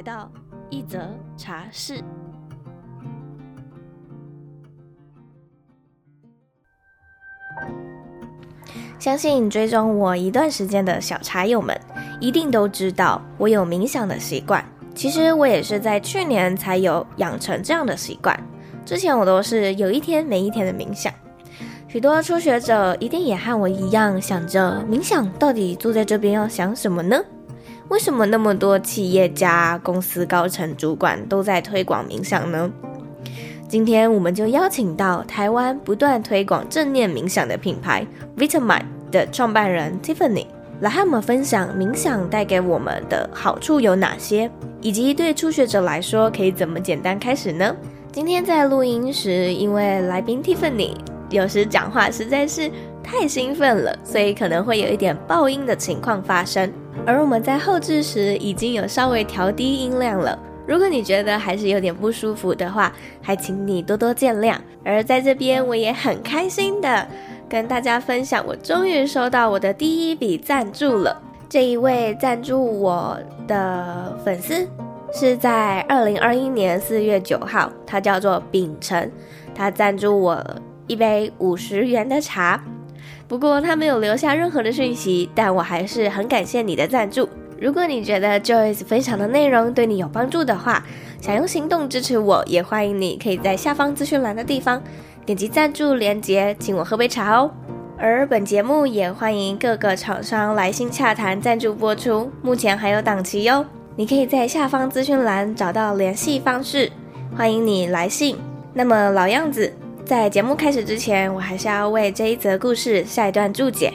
来到一则茶室。相信追踪我一段时间的小茶友们，一定都知道我有冥想的习惯。其实我也是在去年才有养成这样的习惯，之前我都是有一天没一天的冥想。许多初学者一定也和我一样，想着冥想到底坐在这边要想什么呢？为什么那么多企业家、公司高层主管都在推广冥想呢？今天我们就邀请到台湾不断推广正念冥想的品牌 Vitamin 的创办人 Tiffany 来和我们分享冥想带给我们的好处有哪些，以及对初学者来说可以怎么简单开始呢？今天在录音时，因为来宾 Tiffany 有时讲话实在是太兴奋了，所以可能会有一点爆音的情况发生。而我们在后置时已经有稍微调低音量了。如果你觉得还是有点不舒服的话，还请你多多见谅。而在这边，我也很开心的跟大家分享，我终于收到我的第一笔赞助了。这一位赞助我的粉丝是在二零二一年四月九号，他叫做秉承，他赞助我一杯五十元的茶。不过他没有留下任何的讯息，但我还是很感谢你的赞助。如果你觉得 Joyce 分享的内容对你有帮助的话，想用行动支持我，也欢迎你可以在下方资讯栏的地方点击赞助链接，请我喝杯茶哦。而本节目也欢迎各个厂商来信洽谈赞助播出，目前还有档期哟。你可以在下方资讯栏找到联系方式，欢迎你来信。那么老样子。在节目开始之前，我还是要为这一则故事下一段注解。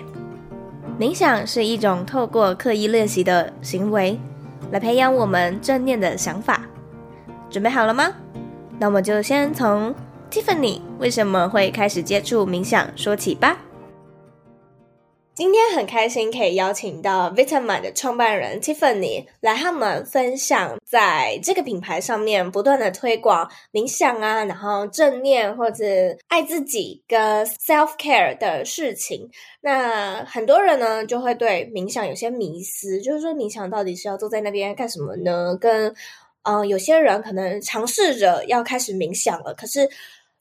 冥想是一种透过刻意练习的行为，来培养我们正念的想法。准备好了吗？那我们就先从 Tiffany 为什么会开始接触冥想说起吧。今天很开心可以邀请到 Vitamin 的创办人 Tiffany 来和我们分享，在这个品牌上面不断的推广冥想啊，然后正念或者爱自己跟 self care 的事情。那很多人呢就会对冥想有些迷思，就是说冥想到底是要坐在那边干什么呢？跟嗯、有些人可能尝试着要开始冥想了，可是。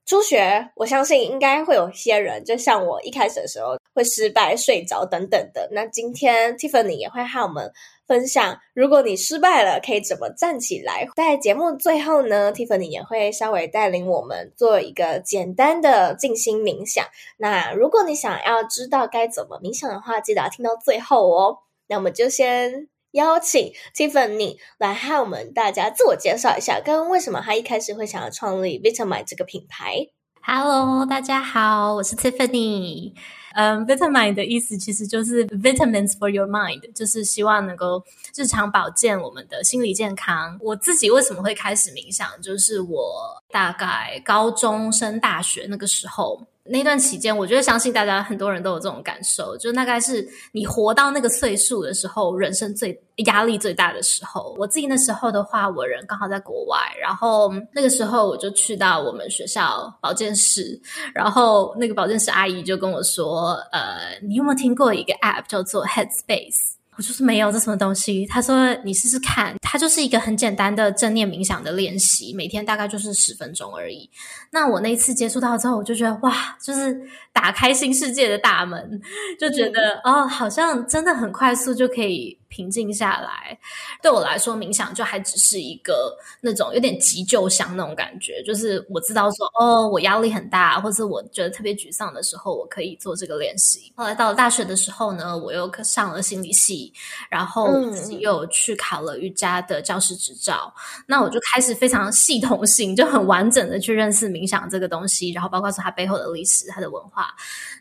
初学，我相信应该会有些人，就像我一开始的时候会失败、睡着等等的。那今天 Tiffany 也会和我们分享，如果你失败了，可以怎么站起来。在节目最后呢，Tiffany 也会稍微带领我们做一个简单的静心冥想。那如果你想要知道该怎么冥想的话，记得要听到最后哦。那我们就先。邀请 Tiffany 来和我们大家自我介绍一下，跟为什么他一开始会想要创立 vitamin 这个品牌。Hello，大家好，我是 Tiffany。嗯，vitamin 的意思其实就是 Vitamins for your mind，就是希望能够日常保健我们的心理健康。我自己为什么会开始冥想，就是我大概高中升大学那个时候。那段期间，我觉得相信大家很多人都有这种感受，就大概是你活到那个岁数的时候，人生最压力最大的时候。我自己那时候的话，我人刚好在国外，然后那个时候我就去到我们学校保健室，然后那个保健室阿姨就跟我说：“呃，你有没有听过一个 App 叫做 Headspace？” 我就是没有，这什么东西？他说你试试看，它就是一个很简单的正念冥想的练习，每天大概就是十分钟而已。那我那一次接触到之后，我就觉得哇，就是打开新世界的大门，就觉得、嗯、哦，好像真的很快速就可以。平静下来，对我来说，冥想就还只是一个那种有点急救箱那种感觉，就是我知道说，哦，我压力很大，或者我觉得特别沮丧的时候，我可以做这个练习。后来到了大学的时候呢，我又上了心理系，然后自己又去考了瑜伽的教师执照。嗯。那我就开始非常系统性，就很完整的去认识冥想这个东西，然后包括说它背后的历史、它的文化。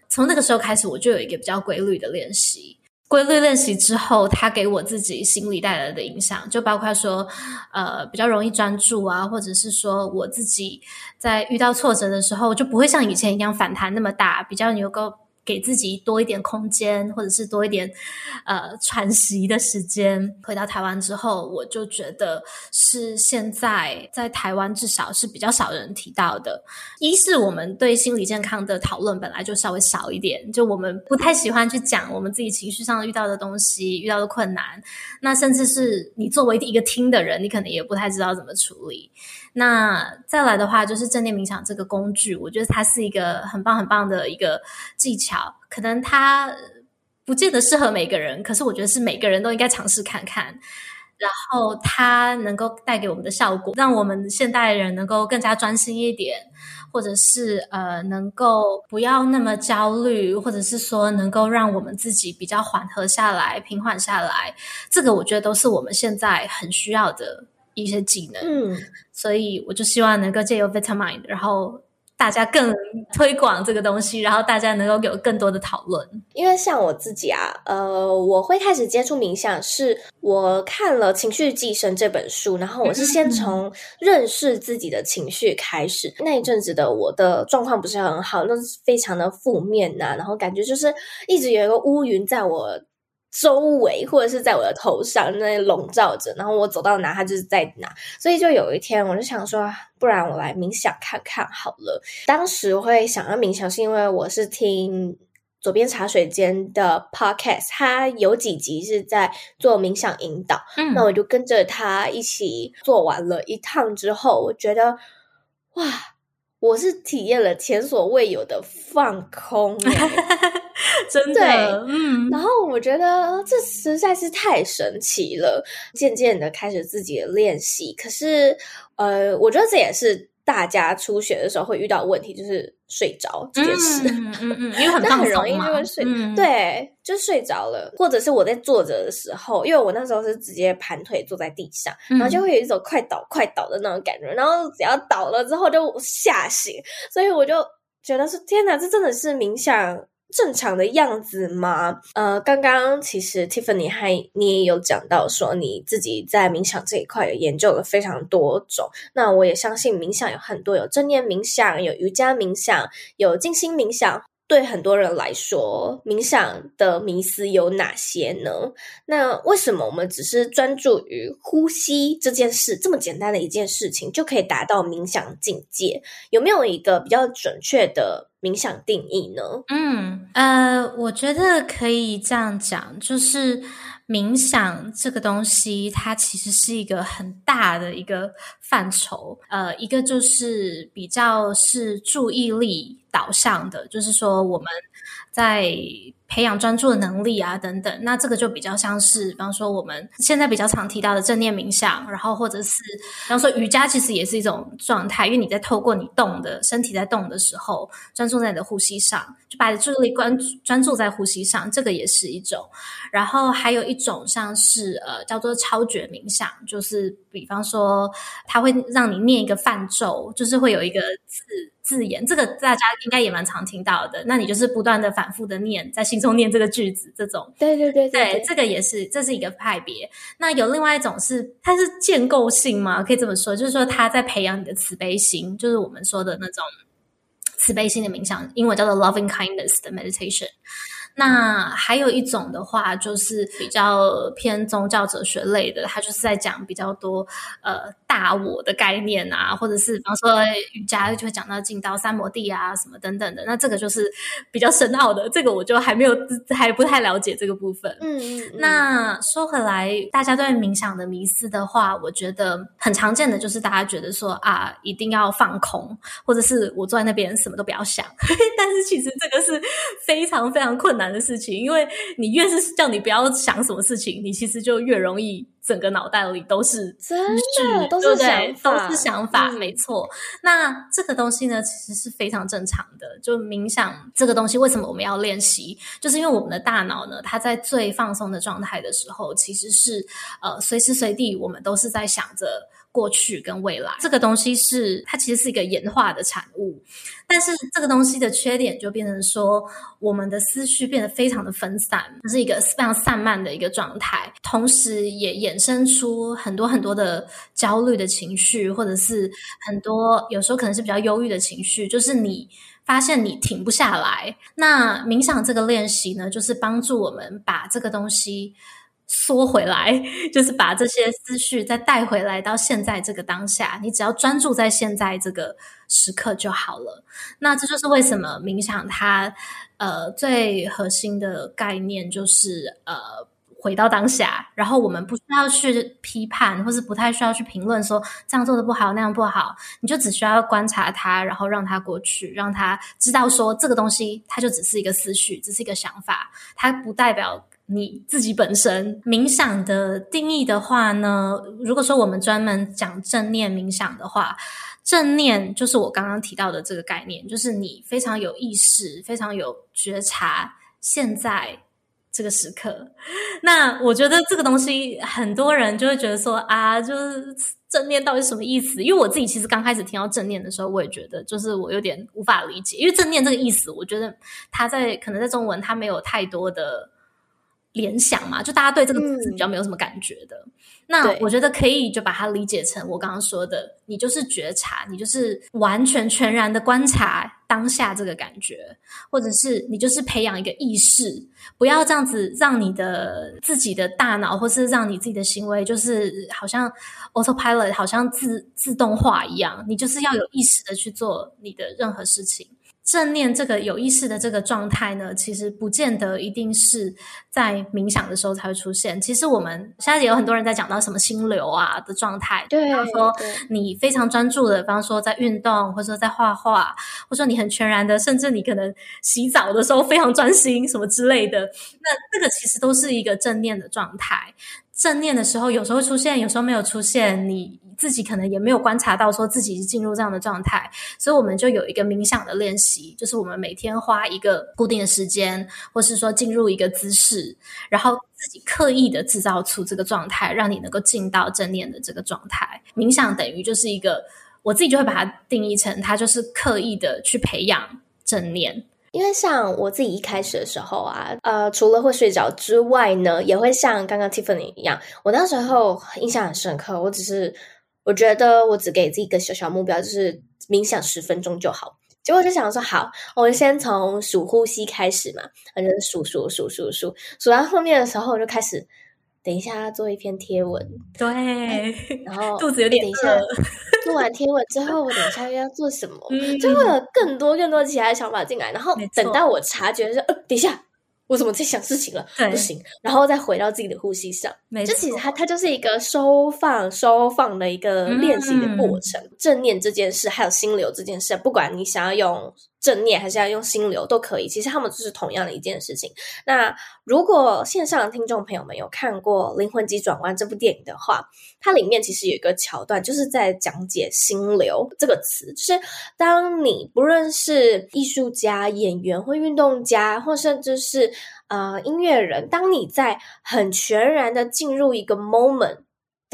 从那个时候开始，我就有一个比较规律的练习。规律练习之后，它给我自己心理带来的影响，就包括说，呃，比较容易专注啊，或者是说我自己在遇到挫折的时候，就不会像以前一样反弹那么大，比较能够。给自己多一点空间，或者是多一点呃喘息的时间。回到台湾之后，我就觉得是现在在台湾至少是比较少人提到的。一是我们对心理健康的讨论本来就稍微少一点，就我们不太喜欢去讲我们自己情绪上遇到的东西、遇到的困难。那甚至是你作为一个听的人，你可能也不太知道怎么处理。那再来的话，就是正念冥想这个工具，我觉得它是一个很棒很棒的一个技巧。可能它不见得适合每个人，可是我觉得是每个人都应该尝试看看。然后它能够带给我们的效果，让我们现代人能够更加专心一点，或者是呃，能够不要那么焦虑，或者是说能够让我们自己比较缓和下来、平缓下来。这个我觉得都是我们现在很需要的。一些技能，嗯，所以我就希望能够借由 Vitamind，然后大家更推广这个东西，然后大家能够有更多的讨论。因为像我自己啊，呃，我会开始接触冥想，是我看了《情绪寄生》这本书，然后我是先从认识自己的情绪开始。那一阵子的我的状况不是很好，那是非常的负面呐、然后感觉就是一直有一个乌云在我。周围或者是在我的头上那笼罩着，然后我走到哪，它就是在哪。所以就有一天，我就想说，不然我来冥想看看好了。当时会想要冥想，是因为我是听左边茶水间的 podcast，他有几集是在做冥想引导，嗯，那我就跟着他一起做完了一趟之后，我觉得哇，我是体验了前所未有的放空。真的，嗯，然后我觉得这实在是太神奇了。渐渐的开始自己的练习，可是，呃，我觉得这也是大家初学的时候会遇到问题，就是睡着这件事。嗯嗯嗯，因为很 很容易就会睡，嗯、对，就睡着了。或者是我在坐着的时候，因为我那时候是直接盘腿坐在地上，然后就会有一种快倒快倒的那种感觉，然后只要倒了之后就吓醒，所以我就觉得是天哪，这真的是冥想正常的样子吗？呃，刚刚其实 Tiffany 还你也有讲到说你自己在冥想这一块有研究了非常多种。那我也相信冥想有很多，有正念冥想，有瑜伽冥想，有静心冥想。对很多人来说，冥想的迷思有哪些呢？那为什么我们只是专注于呼吸这件事，这么简单的一件事情，就可以达到冥想境界？有没有一个比较准确的冥想定义呢？嗯，呃，我觉得可以这样讲，就是冥想这个东西，它其实是一个很大的一个范畴。呃，一个就是比较是注意力导向的，就是说我们在培养专注的能力啊，等等。那这个就比较像是，比方说我们现在比较常提到的正念冥想，然后或者是，比方说瑜伽，其实也是一种状态，因为你在透过你动的身体在动的时候，专注在你的呼吸上，就把你注意力关专注在呼吸上，这个也是一种。然后还有一种像是呃叫做超觉冥想，就是比方说它会让你念一个梵咒，就是会有一个字。字眼，这个大家应该也蛮常听到的。那你就是不断的反复的念，在心中念这个句子，这种。对对对对，对，这个也是，这是一个派别。那有另外一种是，它是建构性吗？可以这么说，就是说它在培养你的慈悲心，就是我们说的那种慈悲心的冥想，英文叫做 loving kindness 的 meditation。那还有一种的话，就是比较偏宗教哲学类的，它就是在讲比较多呃大我的概念啊，或者是比方说瑜伽就会讲到进到三摩地啊什么等等的。那这个就是比较深奥的，这个我就还没有还不太了解这个部分。嗯，嗯，嗯。那说回来，大家对冥想的迷思的话，我觉得很常见的就是大家觉得说啊，一定要放空，或者是我坐在那边什么都不要想。但是其实这个是非常非常困难的事情，因为你越是叫你不要想什么事情，你其实就越容易整个脑袋里都是真的，都是想法，都是想法，嗯、没错。那这个东西呢，其实是非常正常的。就冥想这个东西，为什么我们要练习？就是因为我们的大脑呢，它在最放松的状态的时候，其实是呃随时随地我们都是在想着。过去跟未来。这个东西是它其实是一个演化的产物，但是这个东西的缺点就变成说，我们的思绪变得非常的分散，是一个非常散漫的一个状态，同时也衍生出很多很多的焦虑的情绪，或者是很多有时候可能是比较忧郁的情绪，就是你。发现你停不下来，那冥想这个练习呢，就是帮助我们把这个东西缩回来，就是把这些思绪再带回来到现在这个当下。你只要专注在现在这个时刻就好了。那这就是为什么冥想它呃最核心的概念就是呃。回到当下，然后我们不需要去批判，或是不太需要去评论说这样做的不好，那样不好。你就只需要观察它，然后让它过去，让它知道说这个东西它就只是一个思绪，只是一个想法，它不代表你自己本身。冥想的定义的话呢，如果说我们专门讲正念冥想的话，正念就是我刚刚提到的这个概念，就是你非常有意识，非常有觉察，现在。这个时刻，那我觉得这个东西很多人就会觉得说啊，就是正念到底什么意思？因为我自己其实刚开始听到正念的时候，我也觉得就是我有点无法理解，因为正念这个意思，我觉得它在可能在中文它没有太多的联想嘛，就大家对这个字比较没有什么感觉的。嗯那我觉得可以就把它理解成我刚刚说的，你就是觉察，你就是完全全然的观察当下这个感觉，或者是你就是培养一个意识，不要这样子让你的自己的大脑，或是让你自己的行为，就是好像 autopilot，好像自自动化一样，你就是要有意识的去做你的任何事情。正念这个有意识的这个状态呢，其实不见得一定是在冥想的时候才会出现。其实我们现在也有很多人在讲到什么心流啊的状态，对，比方说你非常专注的，比方说在运动，或者说在画画，或者说你很全然的，甚至你可能洗澡的时候非常专心什么之类的，那这个其实都是一个正念的状态。正念的时候，有时候出现，有时候没有出现，你自己可能也没有观察到，说自己是进入这样的状态，所以我们就有一个冥想的练习，就是我们每天花一个固定的时间，或是说进入一个姿势，然后自己刻意的制造出这个状态，让你能够进到正念的这个状态。冥想等于就是一个，我自己就会把它定义成，它就是刻意的去培养正念。因为像我自己一开始的时候啊，呃，除了会睡着之外呢，也会像刚刚 Tiffany 一样，我那时候印象很深刻。我只是我觉得我只给自己一个小小目标，就是冥想十分钟就好。结果就想说，好，我先从数呼吸开始嘛，反正数数数数数，数到后面的时候，我就开始。等一下做一篇贴文，对，然后肚子有点等一下做完贴文之后，我等一下又要做什么？嗯、就会有更多更多其他的想法进来，然后等到我察觉说，呃，等一下。我怎么在想事情了？不行，然后再回到自己的呼吸上。没错，这其实它它就是一个收放、收放的一个练习的过程。嗯、正念这件事，还有心流这件事，不管你想要用正念还是要用心流都可以。其实他们就是同样的一件事情。那如果线上的听众朋友们有看过《灵魂急转弯》这部电影的话，它里面其实有一个桥段，就是在讲解“心流”这个词，就是当你不论是艺术家、演员或运动家，或甚至是呃，音乐人，当你在很全然的进入一个 moment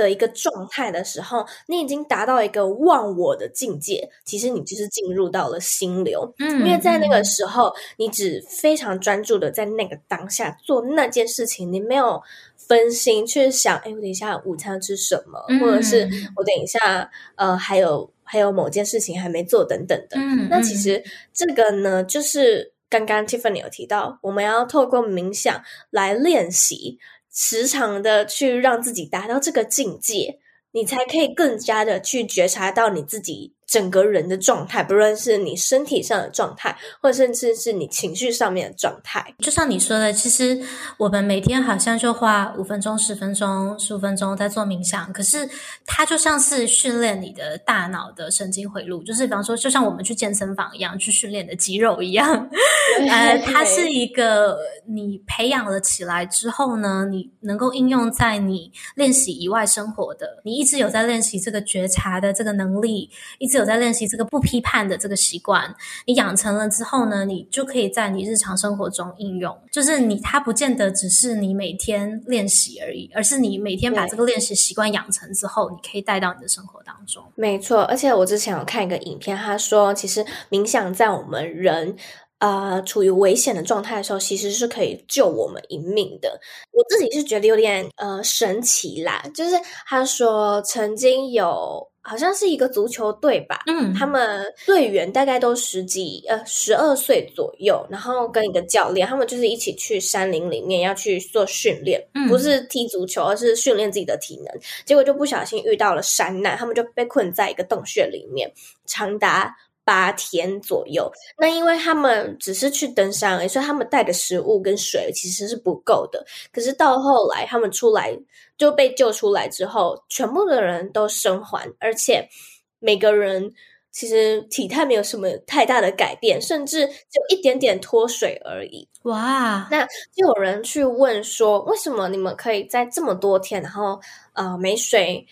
的一个状态的时候，你已经达到一个忘我的境界。其实你就是进入到了心流，嗯，因为在那个时候，你只非常专注的在那个当下做那件事情，你没有分心去想，哎，我等一下午餐吃什么，嗯、或者是我等一下，呃，还有还有某件事情还没做等等的。嗯，那其实这个呢，就是。刚刚 Tiffany 有提到，我们要透过冥想来练习，时常的去让自己达到这个境界，你才可以更加的去觉察到你自己。整个人的状态，不论是你身体上的状态，或者甚至是你情绪上面的状态，就像你说的，其实我们每天好像就花五分钟、十分钟、十五分钟在做冥想，可是它就像是训练你的大脑的神经回路，就是比方说，就像我们去健身房一样，去训练的肌肉一样，呃，它是一个你培养了起来之后呢，你能够应用在你练习以外生活的，你一直有在练习这个觉察的这个能力，一直有在练习这个不批判的这个习惯，你养成了之后呢，你就可以在你日常生活中应用。就是你，它不见得只是你每天练习而已，而是你每天把这个练习习惯养成之后，你可以带到你的生活当中。没错，而且我之前有看一个影片，他说其实冥想在我们人。呃，处于危险的状态的时候，其实是可以救我们一命的。我自己是觉得有点呃神奇啦，就是他说曾经有好像是一个足球队吧，嗯，他们队员大概都十几呃十二岁左右，然后跟一个教练，他们就是一起去山林里面要去做训练，嗯，不是踢足球，而是训练自己的体能。结果就不小心遇到了山难，他们就被困在一个洞穴里面，长达。八天左右，那因为他们只是去登山而已，所以他们带的食物跟水其实是不够的。可是到后来，他们出来就被救出来之后，全部的人都生还，而且每个人其实体态没有什么太大的改变，甚至就一点点脱水而已。哇！那就有人去问说，为什么你们可以在这么多天，然后呃没水？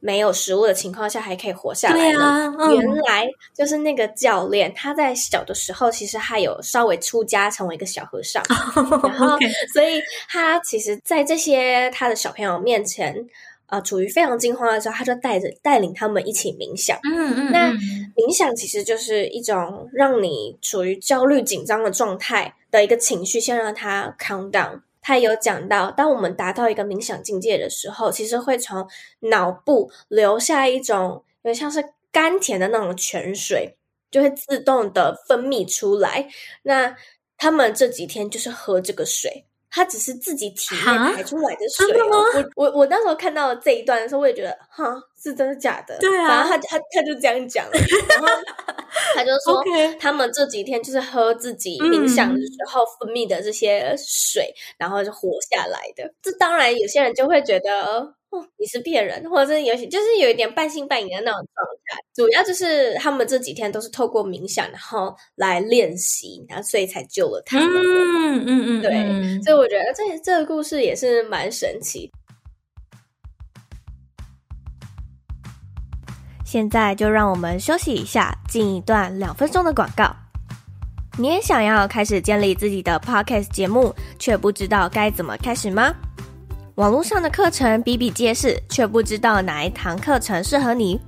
没有食物的情况下还可以活下来呢？啊嗯、原来就是那个教练，他在小的时候其实还有稍微出家成为一个小和尚，哦、然后所以他其实，在这些他的小朋友面前，呃，处于非常惊慌的时候，他就带着带领他们一起冥想。嗯嗯，那冥想其实就是一种让你处于焦虑紧张的状态的一个情绪，先让它 calm down。他有讲到，当我们达到一个冥想境界的时候，其实会从脑部留下一种有点像是甘甜的那种泉水，就会自动的分泌出来。那他们这几天就是喝这个水，它只是自己体内排出来的水。我我我那时候看到这一段的时候，我也觉得哈，是真的假的？对啊，然后他他他就这样讲了，然后。他就说.他们这几天就是喝自己冥想的时候分泌的这些水，嗯、然后就活下来的。这当然有些人就会觉得，哦，你是骗人，或者是有些就是有一点半信半疑的那种状态。主要就是他们这几天都是透过冥想，然后来练习，然后所以才救了他们。嗯嗯嗯，对，所以我觉得这这个故事也是蛮神奇。现在就让我们休息一下，进一段两分钟的广告。你也想要开始建立自己的 podcast 节目，却不知道该怎么开始吗？网络上的课程比比皆是，却不知道哪一堂课程适合你。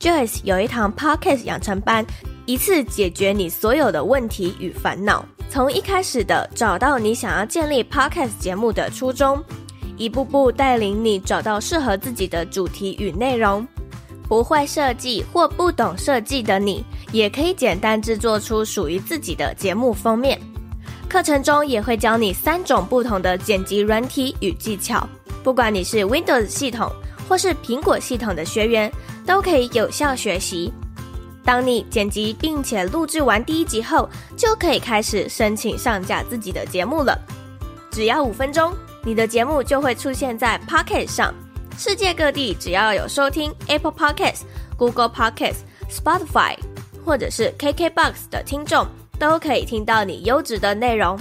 Joyce 有一堂 podcast 养成班，一次解决你所有的问题与烦恼。从一开始的找到你想要建立 podcast 节目的初衷，一步步带领你找到适合自己的主题与内容。不会设计或不懂设计的你，也可以简单制作出属于自己的节目封面。课程中也会教你三种不同的剪辑软体与技巧，不管你是 Windows 系统或是苹果系统的学员，都可以有效学习。当你剪辑并且录制完第一集后，就可以开始申请上架自己的节目了。只要五分钟，你的节目就会出现在 Pocket 上。世界各地只要有收听 Apple Podcasts、Google Podcasts、Spotify 或者是 KKBox 的听众，都可以听到你优质的内容。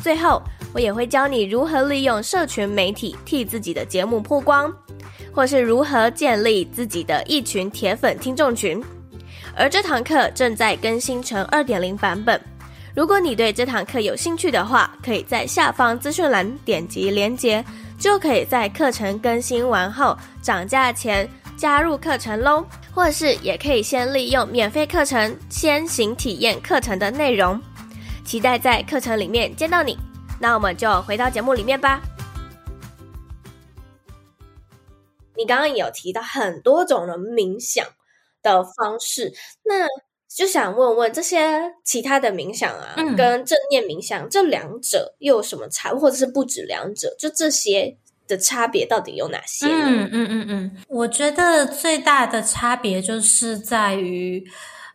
最后，我也会教你如何利用社群媒体替自己的节目曝光，或是如何建立自己的一群铁粉听众群。而这堂课正在更新成2.0版本。如果你对这堂课有兴趣的话，可以在下方资讯栏点击连接。就可以在课程更新完后涨价前加入课程喽，或是也可以先利用免费课程先行体验课程的内容。期待在课程里面见到你。那我们就回到节目里面吧。你刚刚有提到很多种的冥想的方式，那。就想问问这些其他的冥想啊，嗯、跟正念冥想这两者又有什么差，或者是不止两者？就这些的差别到底有哪些？嗯嗯嗯嗯，我觉得最大的差别就是在于，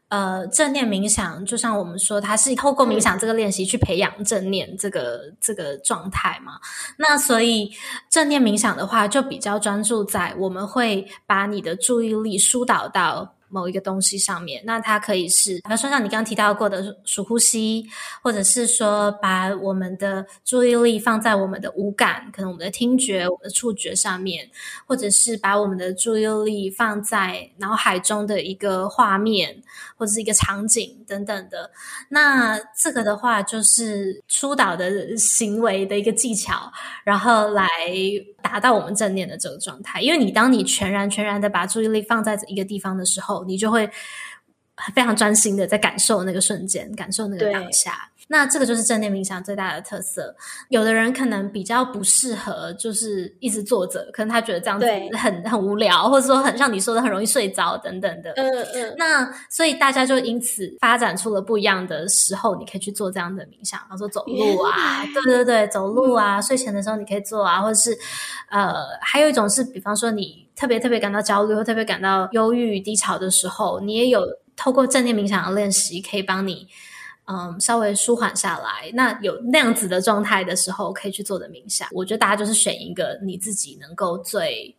呃，正念冥想就像我们说，它是透过冥想这个练习去培养正念这个、嗯、这个状态嘛。那所以正念冥想的话，就比较专注在我们会把你的注意力疏导到。某一个东西上面。那它可以是，比方说像你刚刚提到过的数呼吸，或者是说把我们的注意力放在我们的五感，可能我们的听觉、我们的触觉上面，或者是把我们的注意力放在脑海中的一个画面，或者是一个场景等等的。那这个的话，就是疏导的行为的一个技巧，然后来达到我们正念的这个状态。因为你当你全然全然的把注意力放在一个地方的时候，你就会非常专心的在感受那个瞬间，感受那个当下。那这个就是正念冥想最大的特色。有的人可能比较不适合，就是一直坐着，可能他觉得这样子很很无聊，或者说很像你说的很容易睡着等等的。嗯嗯。那所以大家就因此发展出了不一样的时候，你可以去做这样的冥想，比方说走路啊，对对对，走路啊，嗯、睡前的时候你可以做啊，或者是呃，还有一种是，比方说你特别特别感到焦虑或特别感到忧郁低潮的时候，你也有透过正念冥想的练习可以帮你。嗯，稍微舒缓下来，那有那样子的状态的时候，可以去做的冥想。我觉得大家就是选一个你自己能够最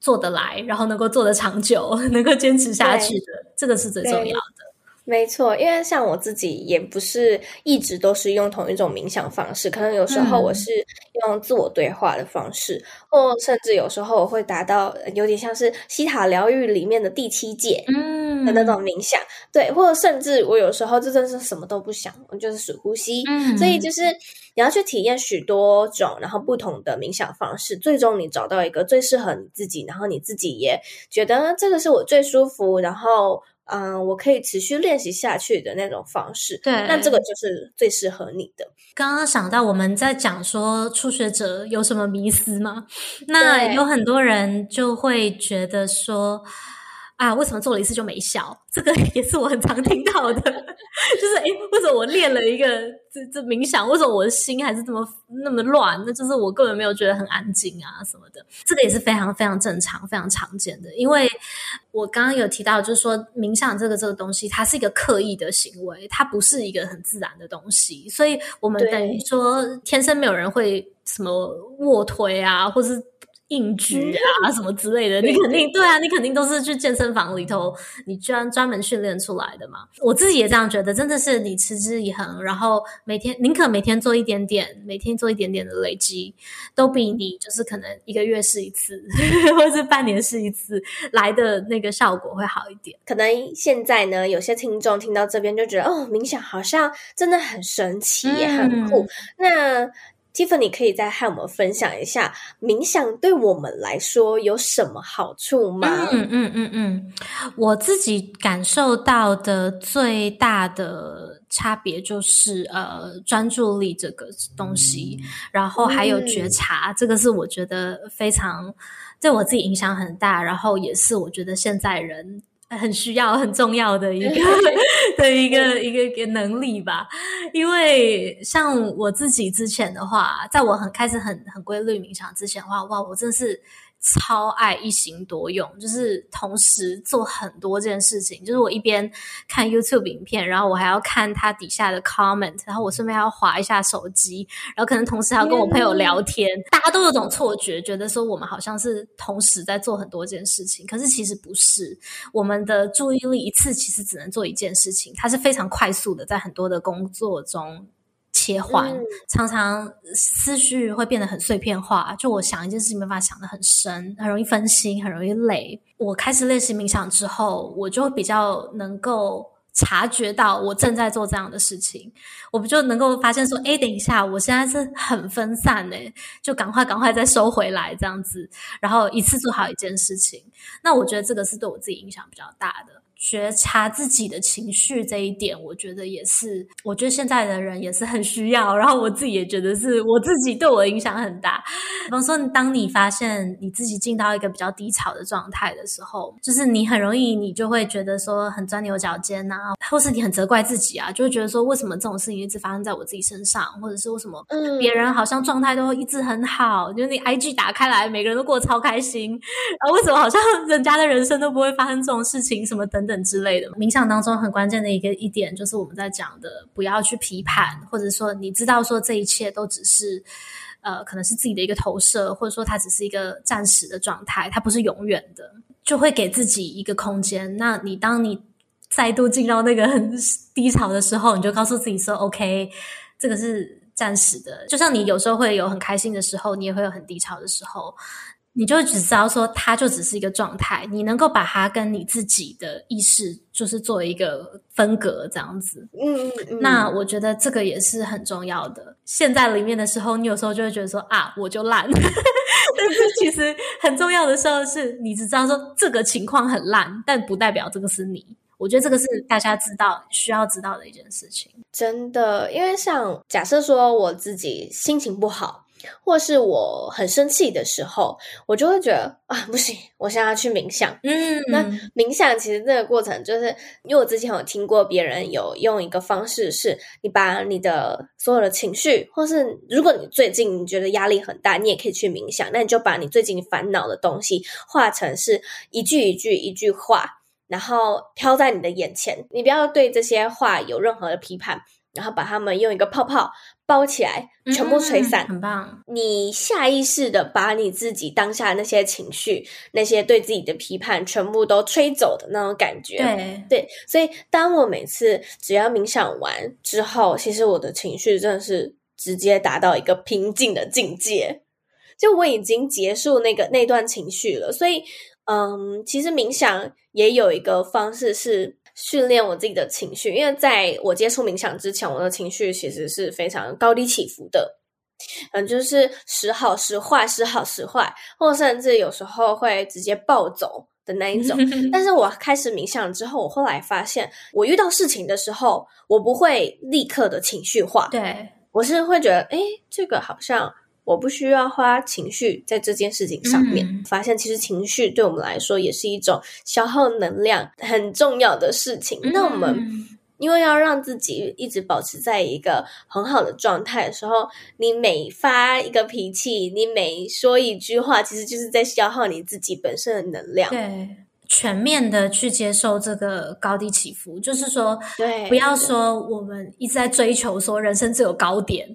做得来，然后能够做得长久，能够坚持下去的，这个是最重要的。没错，因为像我自己也不是一直都是用同一种冥想方式，可能有时候我是用自我对话的方式，嗯、或甚至有时候我会达到有点像是西塔疗愈里面的第七戒的那种冥想，嗯、对，或者甚至我有时候就真的是什么都不想，我就是数呼吸，嗯、所以就是你要去体验许多种然后不同的冥想方式，最终你找到一个最适合你自己，然后你自己也觉得这个是我最舒服，然后。嗯，我可以持续练习下去的那种方式，对，那这个就是最适合你的。刚刚想到我们在讲说初学者有什么迷思吗？那有很多人就会觉得说。啊，为什么做了一次就没效？这个也是我很常听到的，就是诶，为什么我练了一个这这冥想，为什么我的心还是这么那么乱？那就是我根本没有觉得很安静啊什么的。这个也是非常非常正常、非常常见的。因为我刚刚有提到，就是说冥想这个这个东西，它是一个刻意的行为，它不是一个很自然的东西，所以我们等于说天生没有人会什么卧推啊，或是。硬举啊，什么之类的，你肯定对啊，你肯定都是去健身房里头，你专专门训练出来的嘛。我自己也这样觉得，真的是你持之以恒，然后每天宁可每天做一点点，每天做一点点的累积，都比你就是可能一个月试一次，或者是半年试一次来的那个效果会好一点。可能现在呢，有些听众听到这边就觉得，哦，冥想好像真的很神奇，也很酷。嗯、那 Tiffany 可以再和我们分享一下冥想对我们来说有什么好处吗？嗯嗯嗯嗯，我自己感受到的最大的差别就是呃专注力这个东西，然后还有觉察，嗯、这个是我觉得非常对我自己影响很大，然后也是我觉得现在人。很需要、很重要的一个 的一个一个一个能力吧，因为像我自己之前的话，在我很开始很很规律冥想之前的话，哇，我真是。超爱一心多用，就是同时做很多件事情。就是我一边看 YouTube 影片，然后我还要看他底下的 comment，然后我顺便还要滑一下手机，然后可能同时还要跟我朋友聊天。大家都有种错觉，觉得说我们好像是同时在做很多件事情，可是其实不是。我们的注意力一次其实只能做一件事情，它是非常快速的，在很多的工作中。切换，常常思绪会变得很碎片化。就我想一件事情，没办法想得很深，很容易分心，很容易累。我开始练习冥想之后，我就比较能够察觉到我正在做这样的事情，我不就能够发现说，诶，等一下，我现在是很分散诶，就赶快赶快再收回来这样子，然后一次做好一件事情。那我觉得这个是对我自己影响比较大的。觉察自己的情绪这一点，我觉得也是，我觉得现在的人也是很需要。然后我自己也觉得是我自己对我的影响很大。比方说，当你发现你自己进到一个比较低潮的状态的时候，就是你很容易，你就会觉得说很钻牛角尖呐、啊，或是你很责怪自己啊，就会觉得说为什么这种事情一直发生在我自己身上，或者是为什么别人好像状态都一直很好，就是你 IG 打开来，每个人都过得超开心，然后，为什么好像 人家的人生都不会发生这种事情，什么等等。等之类的，冥想当中很关键的一个一点，就是我们在讲的，不要去批判，或者说你知道说这一切都只是，呃，可能是自己的一个投射，或者说它只是一个暂时的状态，它不是永远的。就会给自己一个空间。那你当你再度进到那个很低潮的时候，你就告诉自己说：“OK，这个是暂时的。”就像你有时候会有很开心的时候，你也会有很低潮的时候。你就只知道说，它就只是一个状态，你能够把它跟你自己的意识，就是做一个分隔，这样子。嗯嗯嗯。那我觉得这个也是很重要的。陷在里面的时候，你有时候就会觉得说啊，我就烂。但是其实很重要的时候是，你只知道说这个情况很烂，但不代表这个是你。我觉得这个是大家知道需要知道的一件事情。真的，因为像假设说我自己心情不好。或是我很生气的时候，我就会觉得啊，不行，我现在要去冥想。嗯，那冥想其实这个过程，就是因为我之前有听过别人有用一个方式，是你把你的所有的情绪，或是如果你最近你觉得压力很大，你也可以去冥想。那你就把你最近烦恼的东西画成是一句一句一句话，然后飘在你的眼前。你不要对这些话有任何的批判。然后把它们用一个泡泡包起来，全部吹散，嗯，很棒。你下意识的把你自己当下那些情绪、那些对自己的批判，全部都吹走的那种感觉。对对，所以当我每次只要冥想完之后，其实我的情绪真的是直接达到一个平静的境界，就我已经结束那个那段情绪了。所以，嗯，其实冥想也有一个方式是。训练我自己的情绪，因为在我接触冥想之前，我的情绪其实是非常高低起伏的，嗯，就是时好时坏，时好时坏，或甚至有时候会直接暴走的那一种。但是我开始冥想之后，我后来发现，我遇到事情的时候，我不会立刻的情绪化，对，我是会觉得，诶，这个好像。我不需要花情绪在这件事情上面，嗯，发现其实情绪对我们来说也是一种消耗能量很重要的事情。嗯，那我们因为要让自己一直保持在一个很好的状态的时候，你每发一个脾气，你每说一句话，其实就是在消耗你自己本身的能量。对。全面的去接受这个高低起伏，就是说，对，不要说我们一直在追求说人生只有高点，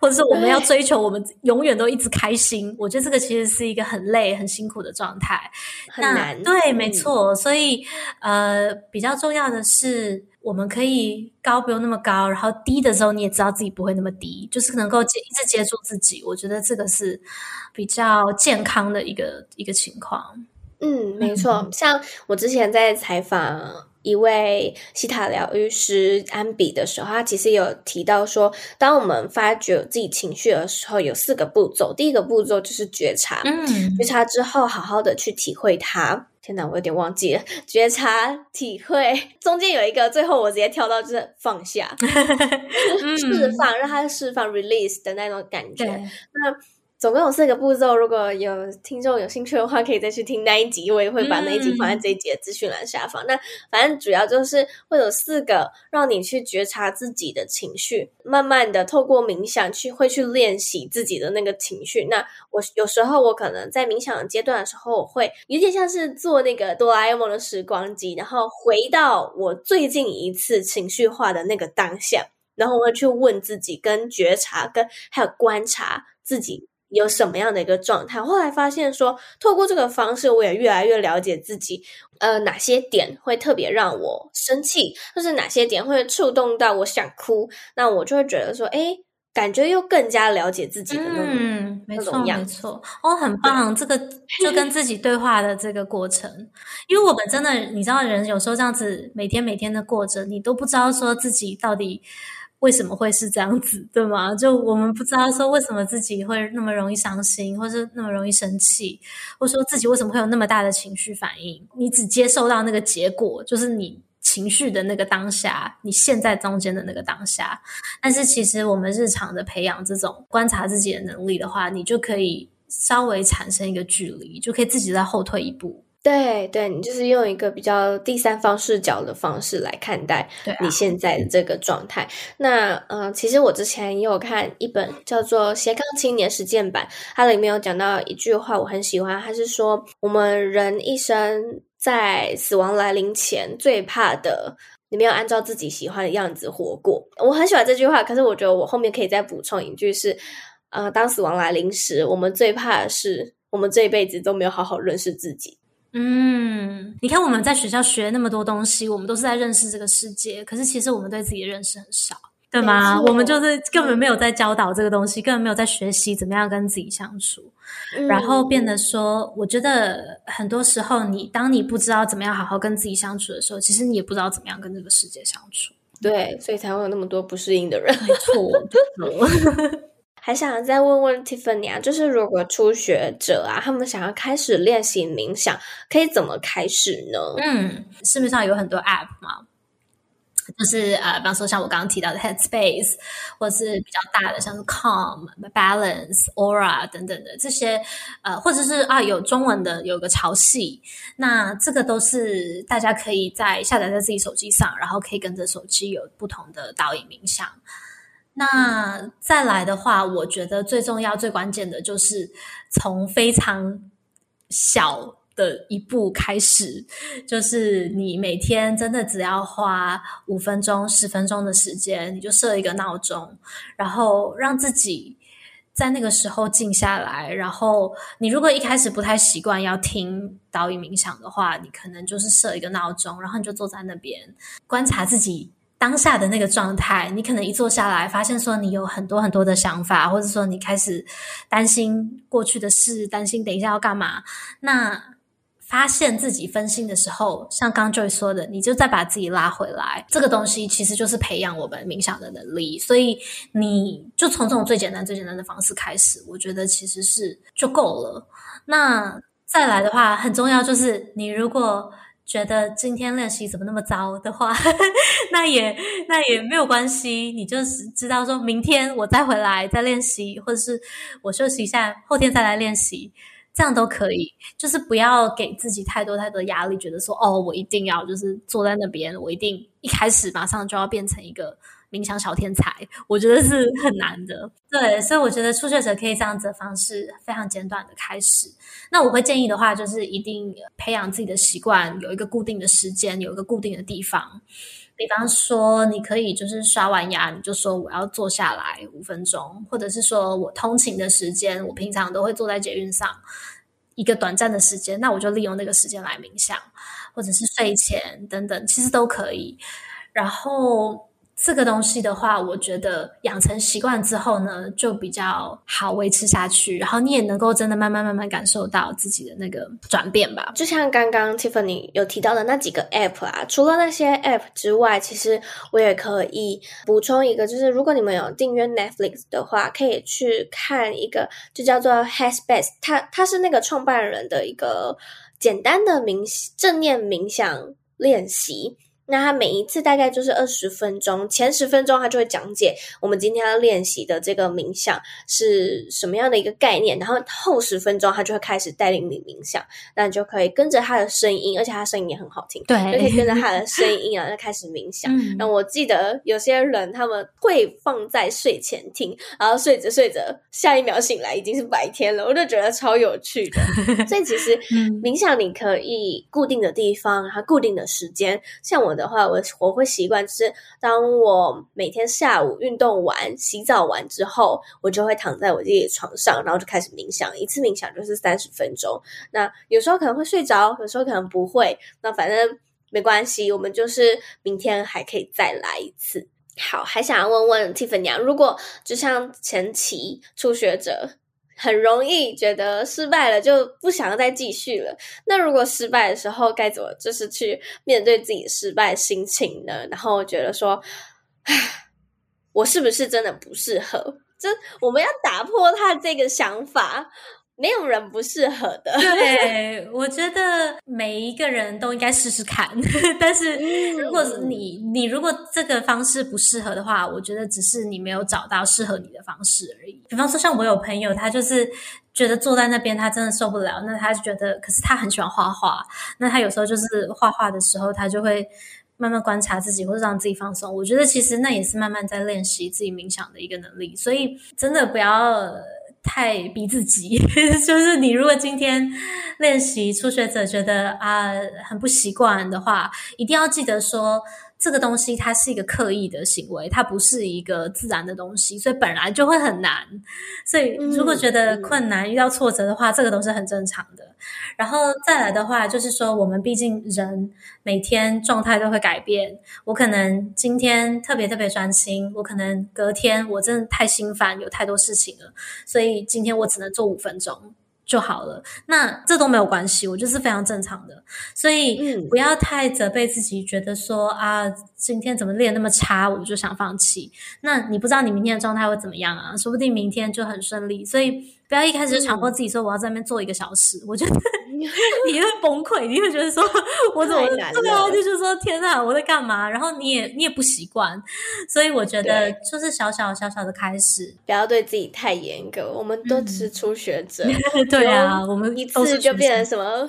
或者是我们要追求我们永远都一直开心。我觉得这个其实是一个很累、很辛苦的状态，很难。对，嗯、没错。所以，呃，比较重要的是，我们可以高不用那么高，然后低的时候你也知道自己不会那么低，就是能够接一直接住自己。我觉得这个是比较健康的一个一个情况。嗯，没错。像我之前在采访一位西塔疗愈师安比的时候，他其实有提到说，当我们发觉自己情绪的时候，有四个步骤。第一个步骤就是觉察，嗯，觉察之后，好好的去体会它。天哪，我有点忘记了，觉察、体会，中间有一个，最后我直接跳到就是放下，释放，让它释放 release 的那种感觉。那总共有四个步骤，如果有听众有兴趣的话，可以再去听那一集，我也会把那一集放在这一集的资讯栏下方。那反正主要就是会有四个让你去觉察自己的情绪，慢慢的透过冥想去会去练习自己的那个情绪。那我有时候我可能在冥想阶段的时候，我会有点像是做那个哆啦 A 梦的时光机，然后回到我最近一次情绪化的那个当下，然后我会去问自己，跟觉察，跟还有观察自己。有什么样的一个状态？后来发现说，透过这个方式，我也越来越了解自己。呃，哪些点会特别让我生气，或是哪些点会触动到我想哭？那我就会觉得说，哎，感觉又更加了解自己的那种，嗯，没错，没错。哦，很棒，这个 就跟自己对话的这个过程，因为我们真的，你知道，人有时候这样子每天每天的过着，你都不知道说自己到底。为什么会是这样子，对吗？就我们不知道说为什么自己会那么容易伤心，或是那么容易生气，或者说自己为什么会有那么大的情绪反应。你只接受到那个结果，就是你情绪的那个当下，你现在中间的那个当下。但是其实我们日常的培养这种观察自己的能力的话，你就可以稍微产生一个距离，就可以自己再后退一步。对对，你就是用一个比较第三方视角的方式来看待你现在的这个状态。啊、那嗯、呃，其实我之前也有看一本叫做《斜杠青年实践版》，它里面有讲到一句话，我很喜欢，它是说我们人一生在死亡来临前最怕的，你没有按照自己喜欢的样子活过。我很喜欢这句话，可是我觉得我后面可以再补充一句是，呃，当死亡来临时，我们最怕的是我们这一辈子都没有好好认识自己。嗯，你看我们在学校学那么多东西，我们都是在认识这个世界，可是其实我们对自己的认识很少，对吗？我们就是根本没有在教导这个东西，根本没有在学习怎么样跟自己相处，嗯、然后变得说，我觉得很多时候你，你当你不知道怎么样好好跟自己相处的时候，其实你也不知道怎么样跟这个世界相处。对，所以才会有那么多不适应的人。没错。还想再问问 Tiffany 啊，就是如果初学者啊，他们想要开始练习冥想，可以怎么开始呢？嗯，市面上有很多 App 嘛，就是呃，比方说像我刚刚提到的 Headspace，或是比较大的像是 Calm、Balance、Aura 等等的这些，呃，或者是啊有中文的有个潮汐，那这个都是大家可以在下载在自己手机上，然后可以跟着手机有不同的导引冥想。那再来的话，我觉得最重要、最关键的就是从非常小的一步开始，就是你每天真的只要花五分钟、十分钟的时间，你就设一个闹钟，然后让自己在那个时候静下来。然后你如果一开始不太习惯要听导引冥想的话，你可能就是设一个闹钟，然后你就坐在那边观察自己。当下的那个状态，你可能一坐下来，发现说你有很多很多的想法，或者说你开始担心过去的事，担心等一下要干嘛。那发现自己分心的时候，像刚 Joy 说的，你就再把自己拉回来。这个东西其实就是培养我们冥想的能力，所以你就从这种最简单、最简单的方式开始，我觉得其实是就够了。那再来的话，很重要就是你如果。觉得今天练习怎么那么糟的话，那也那也没有关系，你就是知道说明天我再回来再练习，或者是我休息一下，后天再来练习，这样都可以。就是不要给自己太多太多压力，觉得说哦，我一定要就是坐在那边，我一定一开始马上就要变成一个。冥想小天才，我觉得是很难的。对，所以我觉得初学者可以这样子的方式，非常简短的开始。那我会建议的话，就是一定培养自己的习惯，有一个固定的时间，有一个固定的地方。比方说，你可以就是刷完牙，你就说我要坐下来五分钟，或者是说我通勤的时间，我平常都会坐在捷运上一个短暂的时间，那我就利用那个时间来冥想，或者是睡前等等，其实都可以。然后。这个东西的话，我觉得养成习惯之后呢，就比较好维持下去。然后你也能够真的慢慢慢慢感受到自己的那个转变吧。就像刚刚 Tiffany 有提到的那几个 App 啊，除了那些 App 之外，其实我也可以补充一个，就是如果你们有订阅 Netflix 的话，可以去看一个，就叫做 Headspace。它它是那个创办人的一个简单的冥正念冥想练习。那他每一次大概就是二十分钟，前十分钟他就会讲解我们今天要练习的这个冥想是什么样的一个概念，然后后十分钟他就会开始带领你冥想，那你就可以跟着他的声音，而且他声音也很好听，对，就可以跟着他的声音啊，就开始冥想。那、嗯、我记得有些人他们会放在睡前听，然后睡着睡着，下一秒醒来已经是白天了，我就觉得超有趣的。所以其实 冥想你可以固定的地方，然后固定的时间，像我。的话，我我会习惯，就是当我每天下午运动完、洗澡完之后，我就会躺在我自己的床上，然后就开始冥想。一次冥想就是三十分钟。那有时候可能会睡着，有时候可能不会。那反正没关系，我们就是明天还可以再来一次。好，还想要问问 Tiffany，如果就像前期初学者。很容易觉得失败了，就不想要再继续了。那如果失败的时候该怎么，就是去面对自己失败心情呢？然后觉得说，唉，我是不是真的不适合？这我们要打破他这个想法。没有人不适合的。对，我觉得每一个人都应该试试看。但是，如果你你如果这个方式不适合的话，我觉得只是你没有找到适合你的方式而已。比方说，像我有朋友，他就是觉得坐在那边他真的受不了，那他就觉得，可是他很喜欢画画，那他有时候就是画画的时候，他就会慢慢观察自己，或者让自己放松。我觉得其实那也是慢慢在练习自己冥想的一个能力。所以，真的不要。太逼自己，就是你如果今天练习初学者觉得啊很不习惯的话，一定要记得说这个东西它是一个刻意的行为，它不是一个自然的东西，所以本来就会很难。所以如果觉得困难、遇到挫折的话，这个都是很正常的。然后再来的话，就是说我们毕竟人每天状态都会改变。我可能今天特别特别专心，我可能隔天我真的太心烦，有太多事情了，所以今天我只能做五分钟。就好了，那这都没有关系，我就是非常正常的，所以不要太责备自己，觉得说啊，今天怎么练那么差，我就想放弃。那你不知道你明天的状态会怎么样啊？说不定明天就很顺利，所以。不要一开始就强迫自己说我要在那边坐一个小时，嗯、我觉得你会崩溃，你会觉得说我怎么对啊？就是说天哪，我在干嘛？然后你也你也不习惯，所以我觉得就是小小小小的开始，不要对自己太严格。我们都只是初学者，嗯、对啊，我们一次就变成什么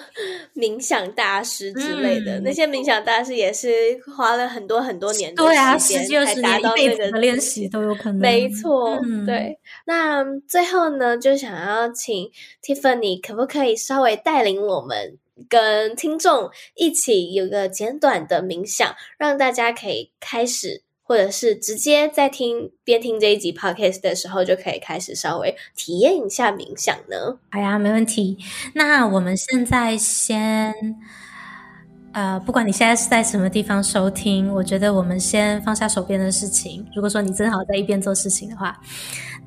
冥想大师之类的，嗯、那些冥想大师也是花了很多很多年的时间，对啊，十几二十年一辈子的练习都有可能。没错，嗯、对。那最后呢，就。想要请 Tiffany 可不可以稍微带领我们跟听众一起有个简短的冥想，让大家可以开始，或者是直接在听边听这一集 Podcast 的时候就可以开始稍微体验一下冥想呢？好呀，没问题。那我们现在先，呃，不管你现在是在什么地方收听，我觉得我们先放下手边的事情。如果说你正好在一边做事情的话。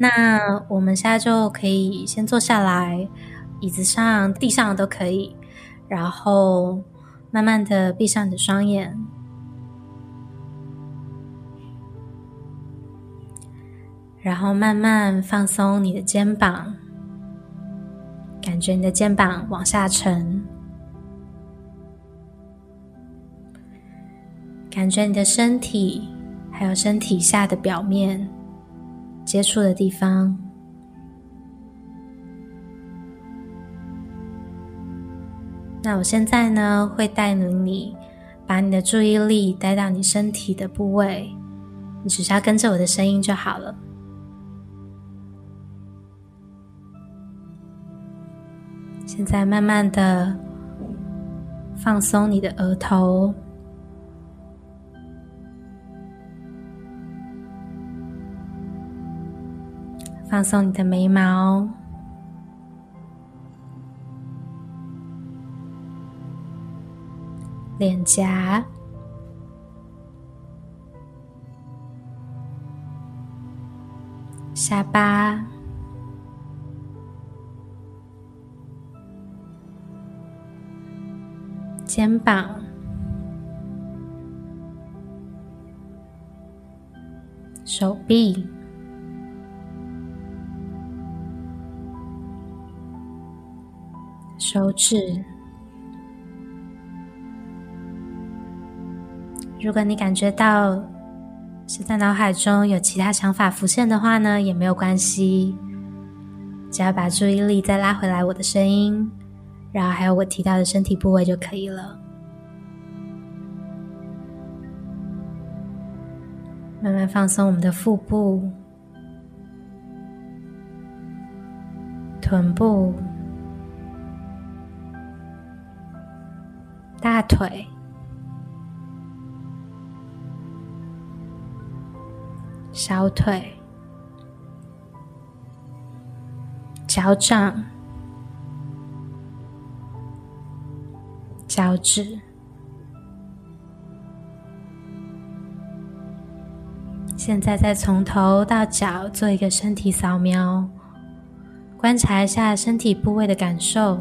那我们现在就可以先坐下来，椅子上、地上都可以，然后慢慢的闭上你的双眼，然后慢慢放松你的肩膀，感觉你的肩膀往下沉，感觉你的身体还有身体下的表面。接触的地方。那我现在呢，会带领你把你的注意力带到你身体的部位，你只需要跟着我的声音就好了。现在慢慢的放松你的额头。放松你的眉毛、脸颊、下巴、肩膀、手臂。手指，如果你感觉到是在脑海中有其他想法浮现的话呢，也没有关系，只要把注意力再拉回来我的声音，然后还有我提到的身体部位就可以了。慢慢放松我们的腹部、臀部。大腿、小腿、脚掌、脚趾。现在再从头到脚做一个身体扫描，观察一下身体部位的感受。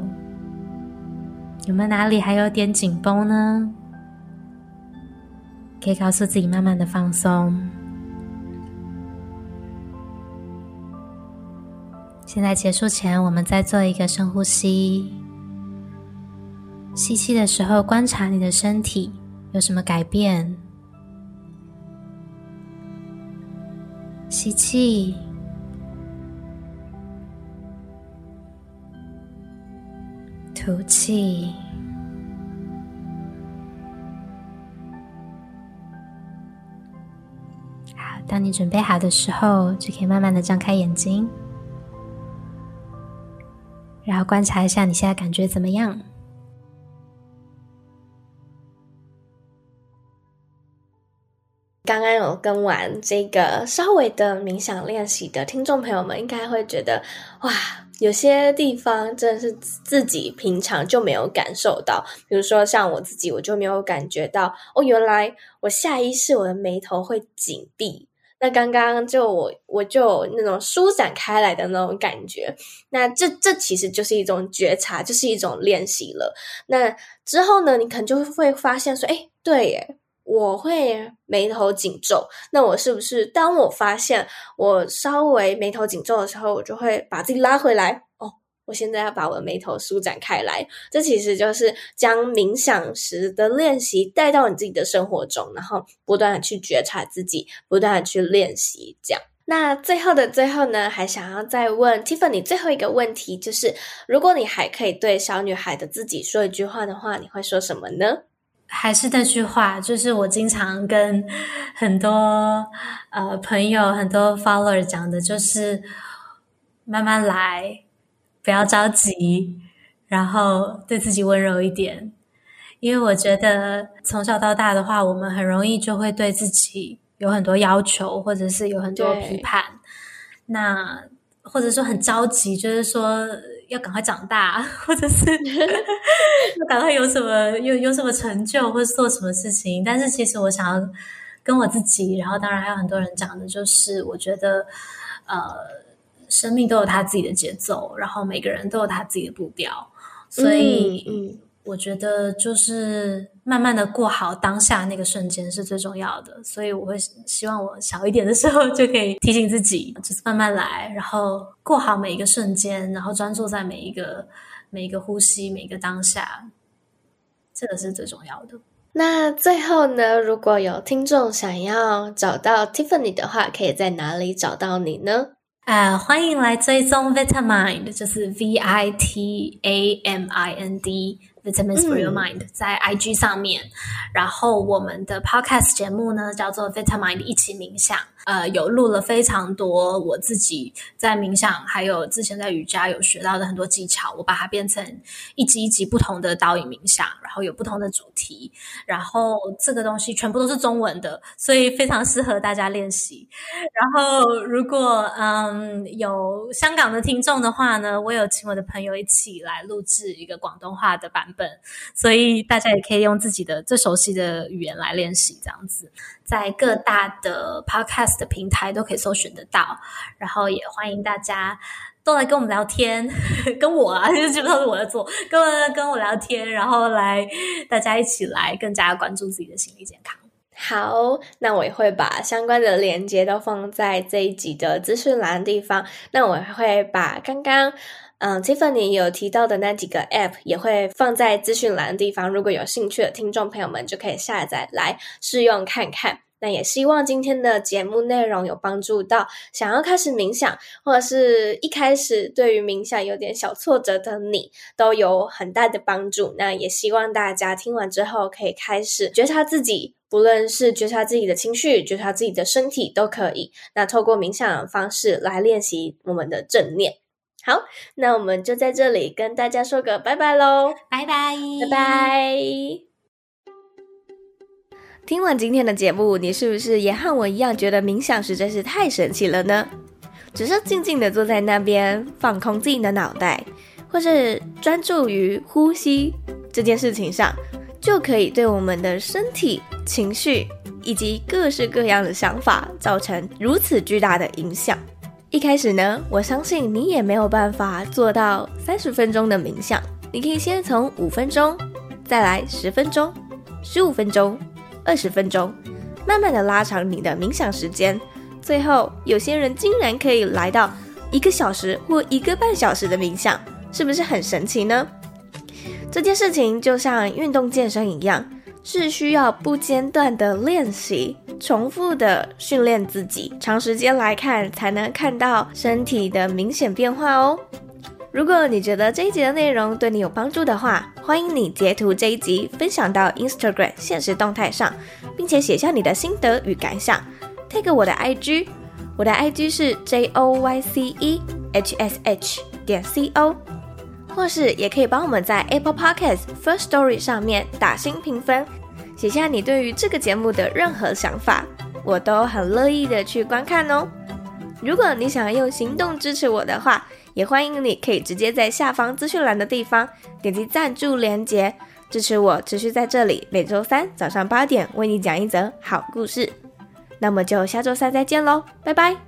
有没有哪里还有点紧绷呢？可以告诉自己慢慢的放松。现在结束前，我们再做一个深呼吸。吸气的时候，观察你的身体有什么改变。吸气。吐气。好，当你准备好的时候，就可以慢慢的张开眼睛，然后观察一下你现在感觉怎么样。刚刚有跟完这个稍微的冥想练习的听众朋友们，应该会觉得哇，有些地方真的是自己平常就没有感受到。比如说像我自己，我就没有感觉到哦，原来我下意识我的眉头会紧闭。那刚刚就我我就那种舒展开来的那种感觉。那这这其实就是一种觉察，就是一种练习了。那之后呢，你可能就会发现说，哎，对耶。我会眉头紧皱，那我是不是当我发现我稍微眉头紧皱的时候，我就会把自己拉回来？我现在要把我的眉头舒展开来。这其实就是将冥想时的练习带到你自己的生活中，然后不断的去觉察自己，不断的去练习。这样，那最后的最后呢，还想要再问 Tiffany 最后一个问题，就是如果你还可以对小女孩的自己说一句话的话，你会说什么呢？还是那句话，就是我经常跟很多呃朋友、很多 follower 讲的，就是慢慢来，不要着急，然后对自己温柔一点。因为我觉得从小到大的话，我们很容易就会对自己有很多要求，或者是有很多批判，那或者说很着急，就是说。要赶快长大，或者是 要赶快有什么有有什么成就，或者做什么事情。但是其实我想要跟我自己，然后当然还有很多人讲的，就是我觉得呃，生命都有他自己的节奏，然后每个人都有他自己的步调，所以嗯。嗯我觉得就是慢慢的过好当下那个瞬间是最重要的，所以我会希望我小一点的时候就可以提醒自己，就是慢慢来，然后过好每一个瞬间，然后专注在每一个每一个呼吸，每一个当下，这个是最重要的。那最后呢，如果有听众想要找到 Tiffany 的话，可以在哪里找到你呢？呃，欢迎来追踪 Vitamind，就是 V I T A M I N D。Vitamins for your mind，嗯，在 IG 上面，然后我们的 Podcast 节目呢叫做 Vitamind 一起冥想。呃，有录了非常多我自己在冥想，还有之前在瑜伽有学到的很多技巧，我把它变成一集一集不同的导引冥想，然后有不同的主题，然后这个东西全部都是中文的，所以非常适合大家练习。然后如果嗯有香港的听众的话呢，我有请我的朋友一起来录制一个广东话的版本，所以大家也可以用自己的最熟悉的语言来练习，这样子。在各大的 podcast 的平台都可以搜寻得到，然后也欢迎大家都来跟我们聊天，跟我啊，就基本上是我在做，跟我跟我聊天，然后来大家一起来更加关注自己的心理健康。好，那我也会把相关的链接都放在这一集的资讯栏地方。那我会把刚刚嗯 Tiffany 有提到的那几个 app 也会放在资讯栏的地方。如果有兴趣的听众朋友们，就可以下载来试用看看。那也希望今天的节目内容有帮助到想要开始冥想，或者是一开始对于冥想有点小挫折的你，都有很大的帮助。那也希望大家听完之后可以开始觉察自己，不论是觉察自己的情绪，觉察自己的身体都可以。那透过冥想的方式来练习我们的正念。好，那我们就在这里跟大家说个拜拜喽，拜拜，拜拜。听完今天的节目，你是不是也和我一样觉得冥想实在是太神奇了呢？只是静静的坐在那边，放空自己的脑袋，或是专注于呼吸这件事情上，就可以对我们的身体、情绪以及各式各样的想法造成如此巨大的影响。一开始呢，我相信你也没有办法做到三十分钟的冥想，你可以先从五分钟，再来十分钟、十五分钟。二十分钟，慢慢的拉长你的冥想时间，最后有些人竟然可以来到一个小时或一个半小时的冥想，是不是很神奇呢？这件事情就像运动健身一样，是需要不间断的练习，重复的训练自己，长时间来看才能看到身体的明显变化哦。如果你觉得这一集的内容对你有帮助的话，欢迎你截图这一集分享到 Instagram 现实动态上，并且写下你的心得与感想，tag 我的 IG，我的 IG 是 J O Y C E H S H 点 C O，或是也可以帮我们在 Apple Podcast First Story 上面打星评分，写下你对于这个节目的任何想法。我都很乐意的去观看哦。如果你想用行动支持我的话，也欢迎你可以直接在下方资讯栏的地方点击赞助连接，支持我持续在这里每周三早上八点为你讲一则好故事。那么就下周三再见喽，拜拜。